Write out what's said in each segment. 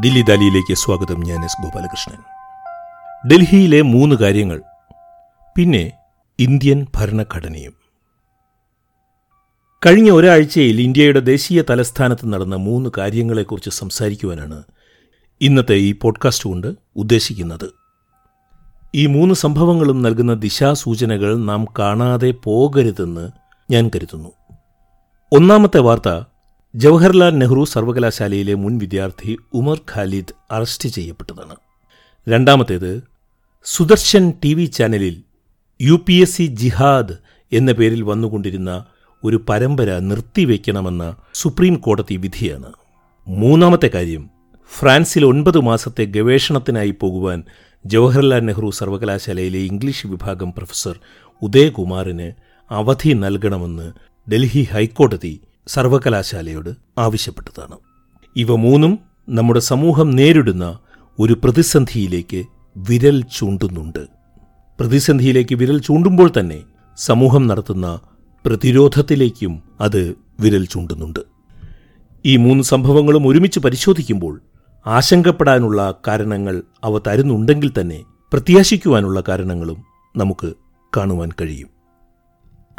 ദില്ലി ദാലിയിലേക്ക് സ്വാഗതം ഞാൻ എസ് ഗോപാലകൃഷ്ണൻ. ഡൽഹിയിലെ മൂന്ന് കാര്യങ്ങൾ പിന്നെ ഇന്ത്യൻ ഭരണഘടനയും. കഴിഞ്ഞ ഒരാഴ്ചയിൽ ഇന്ത്യയുടെ ദേശീയ തലസ്ഥാനത്ത് നടന്ന മൂന്ന് കാര്യങ്ങളെക്കുറിച്ച് സംസാരിക്കുവാനാണ് ഇന്നത്തെ ഈ പോഡ്കാസ്റ്റ് കൊണ്ട് ഉദ്ദേശിക്കുന്നത്. ഈ മൂന്ന് സംഭവങ്ങളും നൽകുന്ന ദിശാസൂചനകൾ നാം കാണാതെ പോകരുതെന്ന് ഞാൻ കരുതുന്നു. ഒന്നാമത്തെ വാർത്ത ജവഹർലാൽ നെഹ്റു സർവകലാശാലയിലെ മുൻ വിദ്യാർത്ഥി ഉമർ ഖാലിദ് അറസ്റ്റ് ചെയ്യപ്പെട്ടതാണ്. രണ്ടാമത്തേത് സുദർശൻ ടി വി ചാനലിൽ യു പി എസ് സി ജിഹാദ് എന്ന പേരിൽ വന്നുകൊണ്ടിരുന്ന ഒരു പരമ്പര നിർത്തിവെക്കണമെന്ന സുപ്രീം കോടതി വിധിയാണ്. മൂന്നാമത്തെ കാര്യം ഫ്രാൻസിൽ ഒൻപത് മാസത്തെ ഗവേഷണത്തിനായി പോകുവാൻ ജവഹർലാൽ നെഹ്റു സർവകലാശാലയിലെ ഇംഗ്ലീഷ് വിഭാഗം പ്രൊഫസർ ഉദയകുമാറിന് അവധി നൽകണമെന്ന് ഡൽഹി ഹൈക്കോടതി സർവകലാശാലയോട് ആവശ്യപ്പെട്ടതാണ്. ഇവ മൂന്നും നമ്മുടെ സമൂഹം നേരിടുന്ന ഒരു പ്രതിസന്ധിയിലേക്ക് വിരൽ ചൂണ്ടുന്നുണ്ട്. പ്രതിസന്ധിയിലേക്ക് വിരൽ ചൂണ്ടുമ്പോൾ തന്നെ സമൂഹം നടത്തുന്ന പ്രതിരോധത്തിലേക്കും അത് വിരൽ ചൂണ്ടുന്നുണ്ട്. ഈ മൂന്ന് സംഭവങ്ങളും ഒരുമിച്ച് പരിശോധിക്കുമ്പോൾ ആശങ്കപ്പെടാനുള്ള കാരണങ്ങൾ അവ തരുന്നുണ്ടെങ്കിൽ തന്നെ പ്രത്യാശിക്കുവാനുള്ള കാരണങ്ങളും നമുക്ക് കാണുവാൻ കഴിയും.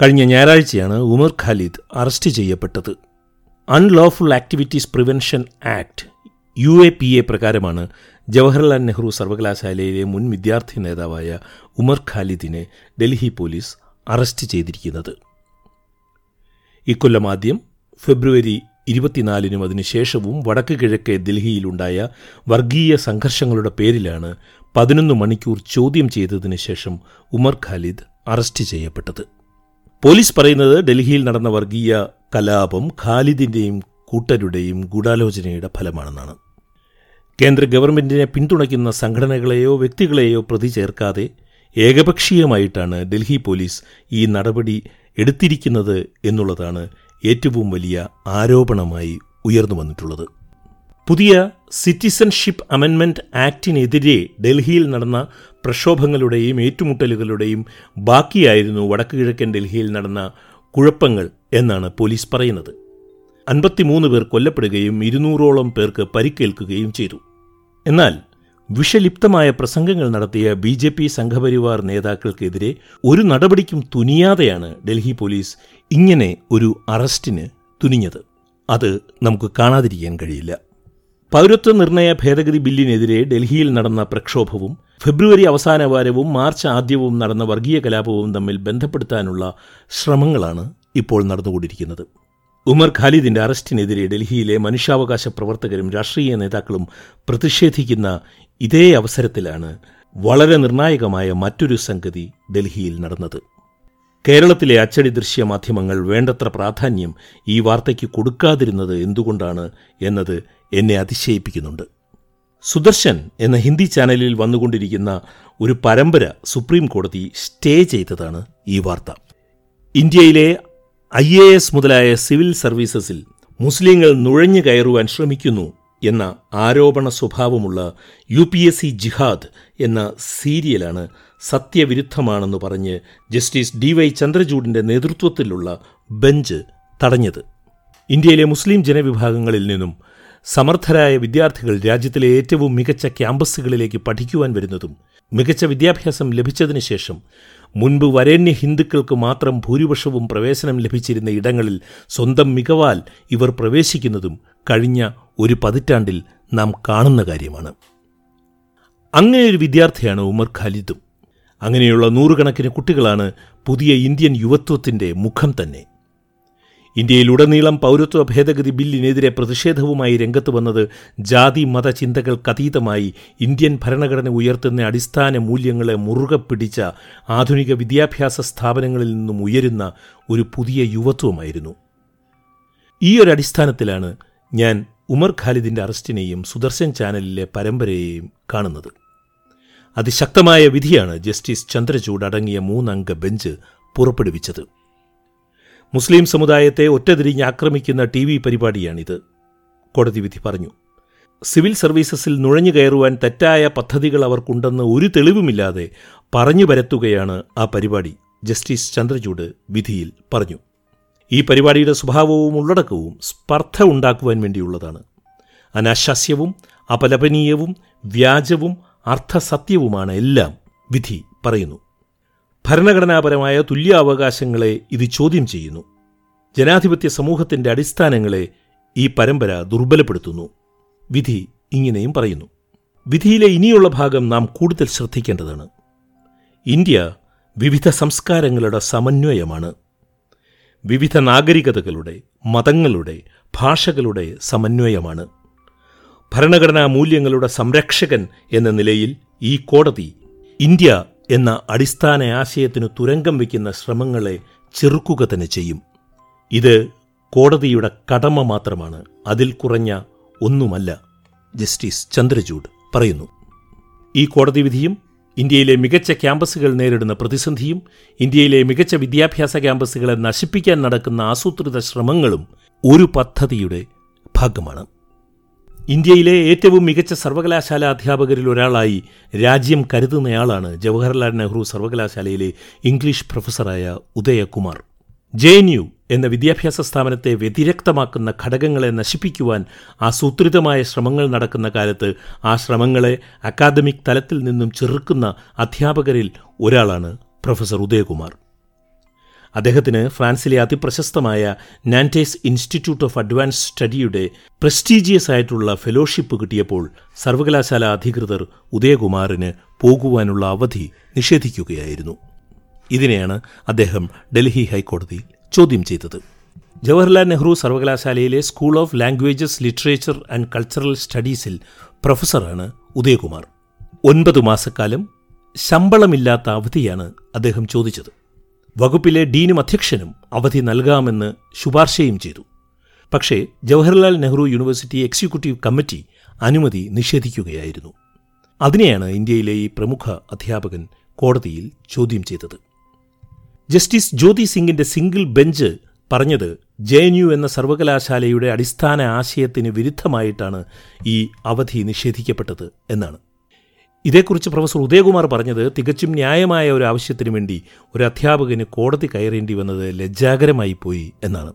കഴിഞ്ഞ ഞായറാഴ്ചയാണ് ഉമർ ഖാലിദ് അറസ്റ്റ് ചെയ്യപ്പെട്ടത്. Unlawful activities prevention act U A P A പ്രകാരമാണ് ജവഹർലാൽ നെഹ്റു സർവകലാശാലയിലെ മുൻ വിദ്യാർത്ഥി നേതാവായ ഉമർ ഖാലിദിനെ ഡൽഹി പോലീസ് അറസ്റ്റ് ചെയ്തിരിക്കുന്നത്. ഇക്കൊല്ലം ആദ്യം ഫെബ്രുവരി ഇരുപത്തിനാലിനും അതിനുശേഷവും വടക്ക് കിഴക്കേ ഡൽഹിയിലുണ്ടായ വർഗീയ സംഘർഷങ്ങളുടെ പേരിലാണ് പതിനൊന്ന് മണിക്കൂർ ചോദ്യം ചെയ്തതിനു ശേഷം ഉമർ ഖാലിദ് അറസ്റ്റ് ചെയ്യപ്പെട്ടത്. പോലീസ് പറയുന്നത് ഡൽഹിയിൽ നടന്ന വർഗീയ കലാപം ഖാലിദിന്റെയും കൂട്ടരുടെയും ഗൂഢാലോചനയുടെ ഫലമാണെന്നാണ്. കേന്ദ്ര ഗവൺമെന്റിനെ പിന്തുണയ്ക്കുന്ന സംഘടനകളെയോ വ്യക്തികളെയോ പ്രതി ചേർക്കാതെ ഏകപക്ഷീയമായിട്ടാണ് ഡൽഹി പോലീസ് ഈ നടപടി എടുത്തിരിക്കുന്നത് എന്നുള്ളതാണ് ഏറ്റവും വലിയ ആരോപണമായി ഉയർന്നു വന്നിട്ടുള്ളത്. പുതിയ സിറ്റിസൺഷിപ്പ് അമെൻമെന്റ് ആക്ടിനെതിരെ ഡൽഹിയിൽ നടന്ന പ്രക്ഷോഭങ്ങളുടെയും ഏറ്റുമുട്ടലുകളുടെയും ബാക്കിയായിരുന്നു വടക്കു കിഴക്കൻ ഡൽഹിയിൽ നടന്ന കുഴപ്പങ്ങൾ എന്നാണ് പോലീസ് പറയുന്നത്. അൻപത്തിമൂന്ന് പേർ കൊല്ലപ്പെടുകയും ഇരുന്നൂറോളം പേർക്ക് പരിക്കേൽക്കുകയും ചെയ്തു. എന്നാൽ വിഷലിപ്തമായ പ്രസംഗങ്ങൾ നടത്തിയ ബി ജെ പി സംഘപരിവാർ നേതാക്കൾക്കെതിരെ ഒരു നടപടിക്കും തുനിയാതെയാണ് ഡൽഹി പോലീസ് ഇങ്ങനെ ഒരു അറസ്റ്റിന് തുനിഞ്ഞത്. അത് നമുക്ക് കാണാതിരിക്കാൻ കഴിയില്ല. പൗരത്വ നിർണയ ഭേദഗതി ബില്ലിനെതിരെ ഡൽഹിയിൽ നടന്ന പ്രക്ഷോഭവും ഫെബ്രുവരി അവസാന വാരവും മാർച്ച് ആദ്യവും നടന്ന വർഗീയ കലാപവും തമ്മിൽ ബന്ധപ്പെടുത്താനുള്ള ശ്രമങ്ങളാണ് ഇപ്പോൾ നടന്നുകൊണ്ടിരിക്കുന്നത്. ഉമർ ഖാലിദിന്റെ അറസ്റ്റിനെതിരെ ഡൽഹിയിലെ മനുഷ്യാവകാശ പ്രവർത്തകരും രാഷ്ട്രീയ നേതാക്കളും പ്രതിഷേധിക്കുന്ന ഇതേ അവസരത്തിലാണ് വളരെ നിർണായകമായ മറ്റൊരു സംഗതി ഡൽഹിയിൽ നടന്നത്. കേരളത്തിലെ അച്ചടി ദൃശ്യ മാധ്യമങ്ങൾ വേണ്ടത്ര പ്രാധാന്യം ഈ വാർത്തയ്ക്ക് കൊടുക്കാതിരുന്നത് എന്തുകൊണ്ടാണ് എന്നത് എന്നെ അതിശയിപ്പിക്കുന്നുണ്ട്. സുദർശൻ എന്ന ഹിന്ദി ചാനലിൽ വന്നുകൊണ്ടിരിക്കുന്ന ഒരു പരമ്പര സുപ്രീം കോടതി സ്റ്റേ ചെയ്തതാണ് ഈ വാർത്ത. ഇന്ത്യയിലെ ഐ എ എസ് മുതലായ സിവിൽ സർവീസസിൽ മുസ്ലിങ്ങൾ നുഴഞ്ഞു കയറുവാൻ ശ്രമിക്കുന്നു എന്ന ആരോപണ സ്വഭാവമുള്ള യു പി എസ് സി ജിഹാദ് എന്ന സീരിയലാണ് സത്യവിരുദ്ധമാണെന്ന് പറഞ്ഞ് ജസ്റ്റിസ് ഡി വൈ ചന്ദ്രചൂഡിന്റെ നേതൃത്വത്തിലുള്ള ബെഞ്ച് തടഞ്ഞത്. ഇന്ത്യയിലെ മുസ്ലിം ജനവിഭാഗങ്ങളിൽ നിന്നും സമർത്ഥരായ വിദ്യാർത്ഥികൾ രാജ്യത്തിലെ ഏറ്റവും മികച്ച ക്യാമ്പസുകളിലേക്ക് പഠിക്കുവാൻ വരുന്നതും മികച്ച വിദ്യാഭ്യാസം ലഭിച്ചതിന് ശേഷം മുൻപ് വരേണ്യ ഹിന്ദുക്കൾക്ക് മാത്രം ഭൂരിപക്ഷവും പ്രവേശനം ലഭിച്ചിരുന്ന ഇടങ്ങളിൽ സ്വന്തം മികവാൽ ഇവർ പ്രവേശിക്കുന്നതും കഴിഞ്ഞ ഒരു പതിറ്റാണ്ടിൽ നാം കാണുന്ന കാര്യമാണ്. അങ്ങനെയൊരു വിദ്യാർത്ഥിയാണ് ഉമർ ഖാലിദും. അങ്ങനെയുള്ള നൂറുകണക്കിന് കുട്ടികളാണ് പുതിയ ഇന്ത്യൻ യുവത്വത്തിന്റെ മുഖം തന്നെ. ഇന്ത്യയിലുടനീളം പൗരത്വ ഭേദഗതി ബില്ലിനെതിരെ പ്രതിഷേധവുമായി രംഗത്ത് വന്നത് ജാതി മത ചിന്തകൾക്കതീതമായി ഇന്ത്യൻ ഭരണഘടന ഉയർത്തുന്ന അടിസ്ഥാന മൂല്യങ്ങളെ മുറുകെ പിടിച്ച ആധുനിക വിദ്യാഭ്യാസ സ്ഥാപനങ്ങളിൽ നിന്നും ഉയരുന്ന ഒരു പുതിയ യുവത്വമായിരുന്നു. ഈ ഒരു അടിസ്ഥാനത്തിലാണ് ഞാൻ ഉമർ ഖാലിദിന്റെ അറസ്റ്റിനെയും സുദർശൻ ചാനലിലെ പരമ്പരയെയും കാണുന്നത്. അതിശക്തമായ വിധിയാണ് ജസ്റ്റിസ് ചന്ദ്രചൂഡ് അടങ്ങിയ മൂന്നംഗ ബെഞ്ച് പുറപ്പെടുവിച്ചത്. മുസ്ലിം സമുദായത്തെ ഒറ്റതിരിഞ്ഞ് ആക്രമിക്കുന്ന ടി വി പരിപാടിയാണിത് കോടതി വിധി പറഞ്ഞു. സിവിൽ സർവീസസിൽ നുഴഞ്ഞു കയറുവാൻ തെറ്റായ പദ്ധതികൾ അവർക്കുണ്ടെന്ന് ഒരു തെളിവുമില്ലാതെ പറഞ്ഞു പരത്തുകയാണ് ആ പരിപാടി ജസ്റ്റിസ് ചന്ദ്രചൂഡ് വിധിയിൽ പറഞ്ഞു. ഈ പരിപാടിയുടെ സ്വഭാവവും ഉള്ളടക്കവും സ്പർദ്ധ ഉണ്ടാക്കുവാൻ വേണ്ടിയുള്ളതാണ്. അനാശാസ്യവും അപലപനീയവും വ്യാജവും അർത്ഥസത്യവുമാണ് എല്ലാം വിധി പറയുന്നു. ഭരണഘടനാപരമായ തുല്യാവകാശങ്ങളെ ഇത് ചോദ്യം ചെയ്യുന്നു. ജനാധിപത്യ സമൂഹത്തിന്റെ അടിസ്ഥാനങ്ങളെ ഈ പരമ്പര ദുർബലപ്പെടുത്തുന്നു. വിധി ഇങ്ങനെയും പറയുന്നു. വിധിയിലെ ഇനിയുള്ള ഭാഗം നാം കൂടുതൽ ശ്രദ്ധിക്കേണ്ടതാണ്. ഇന്ത്യ വിവിധ സംസ്കാരങ്ങളുടെ സമന്വയമാണ്. വിവിധ നാഗരികതകളുടെ മതങ്ങളുടെ ഭാഷകളുടെ സമന്വയമാണ്. ഭരണഘടനാ മൂല്യങ്ങളുടെ സംരക്ഷകൻ എന്ന നിലയിൽ ഈ കോടതി ഇന്ത്യ എന്ന അടിസ്ഥാന ആശയത്തിന് തുരങ്കം വയ്ക്കുന്ന ശ്രമങ്ങളെ ചെറുക്കുക തന്നെ ചെയ്യും. ഇത് കോടതിയുടെ കടമ മാത്രമാണ് അതിൽ കുറഞ്ഞ ഒന്നുമല്ല. ജസ്റ്റിസ് ചന്ദ്രചൂഡ് പറയുന്നു. ഈ കോടതി വിധിയും ഇന്ത്യയിലെ മികച്ച ക്യാമ്പസുകൾ നേരിടുന്ന പ്രതിസന്ധിയും ഇന്ത്യയിലെ മികച്ച വിദ്യാഭ്യാസ ക്യാമ്പസുകളെ നശിപ്പിക്കാൻ നടക്കുന്ന ആസൂത്രിത ശ്രമങ്ങളും ഒരു പദ്ധതിയുടെ ഭാഗമാണ്. ഇന്ത്യയിലെ ഏറ്റവും മികച്ച സർവകലാശാല അധ്യാപകരിൽ ഒരാളായി രാജ്യം കരുതുന്നയാളാണ് ജവഹർലാൽ നെഹ്റു സർവകലാശാലയിലെ ഇംഗ്ലീഷ് പ്രൊഫസറായ ഉദയകുമാർ. ജെ എൻ യു എന്ന വിദ്യാഭ്യാസ സ്ഥാപനത്തെ വ്യതിരക്തമാക്കുന്ന ഘടകങ്ങളെ നശിപ്പിക്കുവാൻ ആസൂത്രിതമായ ശ്രമങ്ങൾ നടക്കുന്ന കാലത്ത് ആ ശ്രമങ്ങളെ അക്കാദമിക് തലത്തിൽ നിന്നും ചെറുക്കുന്ന അധ്യാപകരിൽ ഒരാളാണ് പ്രൊഫസർ ഉദയകുമാർ. അദ്ദേഹത്തിന് ഫ്രാൻസിലെ അതിപ്രശസ്തമായ നാന്റേസ് ഇൻസ്റ്റിറ്റ്യൂട്ട് ഓഫ് അഡ്വാൻസ് സ്റ്റഡിയുടെ പ്രസ്റ്റീജിയസ് ആയിട്ടുള്ള ഫെലോഷിപ്പ് കിട്ടിയപ്പോൾ സർവകലാശാല അധികൃതർ ഉദയകുമാറിന് പോകുവാനുള്ള അവധി നിഷേധിക്കുകയായിരുന്നു. ഇതിനെയാണ് അദ്ദേഹം ഡൽഹി ഹൈക്കോടതിയിൽ ചോദ്യം ചെയ്തത്. ജവഹർലാൽ നെഹ്റു സർവകലാശാലയിലെ school of languages literature and cultural സ്റ്റഡീസിൽ പ്രൊഫസറാണ് ഉദയകുമാർ. ഒൻപത് മാസക്കാലം ശമ്പളമില്ലാത്ത അവധിയാണ് അദ്ദേഹം ചോദിച്ചത്. വകുപ്പിലെ ഡീനും അധ്യക്ഷനും അവധി നൽകാമെന്ന് ശുപാർശയും ചെയ്തു. പക്ഷേ Jawaharlal Nehru university executive committee അനുമതി നിഷേധിക്കുകയായിരുന്നു. അതിനെയാണ് ഇന്ത്യയിലെ ഈ പ്രമുഖ അധ്യാപകൻ കോടതിയിൽ ചോദ്യം ചെയ്തത്. ജസ്റ്റിസ് ജ്യോതി സിംഗിന്റെ സിംഗിൾ ബെഞ്ച് പറഞ്ഞത് ജെ എൻ യു എന്ന സർവകലാശാലയുടെ അടിസ്ഥാന ആശയത്തിന് വിരുദ്ധമായിട്ടാണ് ഈ അവധി നിഷേധിക്കപ്പെട്ടത് എന്നാണ്. ഇതേക്കുറിച്ച് പ്രൊഫസർ ഉദയകുമാർ പറഞ്ഞത് തികച്ചും ന്യായമായ ഒരു ആവശ്യത്തിനു വേണ്ടി ഒരു അധ്യാപകന് കോടതി കയറേണ്ടി വന്നത് ലജ്ജാകരമായി പോയി എന്നാണ്.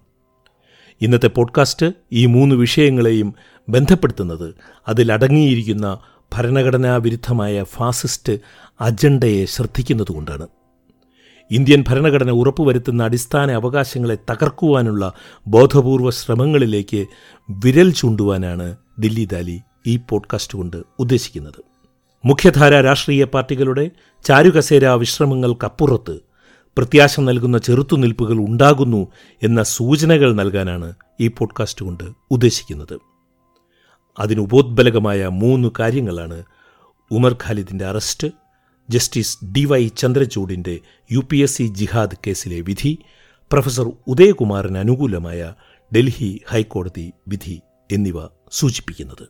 ഇന്നത്തെ പോഡ്കാസ്റ്റ് ഈ മൂന്ന് വിഷയങ്ങളെയും ബന്ധപ്പെടുത്തുന്നത് അതിലടങ്ങിയിരിക്കുന്ന ഭരണഘടനാ വിരുദ്ധമായ ഫാസിസ്റ്റ് അജണ്ടയെ ശ്രദ്ധിക്കുന്നതുകൊണ്ടാണ്. ഇന്ത്യൻ ഭരണഘടന ഉറപ്പുവരുത്തുന്ന അടിസ്ഥാന അവകാശങ്ങളെ തകർക്കുവാനുള്ള ബോധപൂർവ ശ്രമങ്ങളിലേക്ക് വിരൽ ചൂണ്ടുവാനാണ് ദില്ലി ദാലി ഈ പോഡ്കാസ്റ്റ് കൊണ്ട് ഉദ്ദേശിക്കുന്നത്. മുഖ്യധാര രാഷ്ട്രീയ പാർട്ടികളുടെ ചാരുകസേര വിശ്രമങ്ങൾക്കപ്പുറത്ത് പ്രത്യാശ നൽകുന്ന ചെറുത്തുനിൽപ്പുകൾ ഉണ്ടാകുന്നു എന്ന സൂചനകൾ നൽകാനാണ് ഈ പോഡ്കാസ്റ്റ് കൊണ്ട് ഉദ്ദേശിക്കുന്നത്. അതിനുപോത്ബലകമായ മൂന്ന് കാര്യങ്ങളാണ് ഉമർ ഖാലിദിന്റെ അറസ്റ്റ് ജസ്റ്റിസ് ഡി വൈ ചന്ദ്രചൂഡിന്റെ യു പി എസ് സി ജിഹാദ് കേസിലെ വിധി പ്രൊഫസർ ഉദയകുമാറിന് അനുകൂലമായ ഡൽഹി ഹൈക്കോടതി വിധി എന്നിവ സൂചിപ്പിക്കുന്നത്.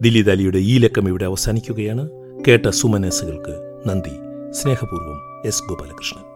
ദില്ലി ദാലിയുടെ ഈ ലക്കം ഇവിടെ അവസാനിക്കുകയാണ്. കേട്ട സുമനസുകൾക്ക് നന്ദി. സ്നേഹപൂർവം എസ് ഗോപാലകൃഷ്ണൻ.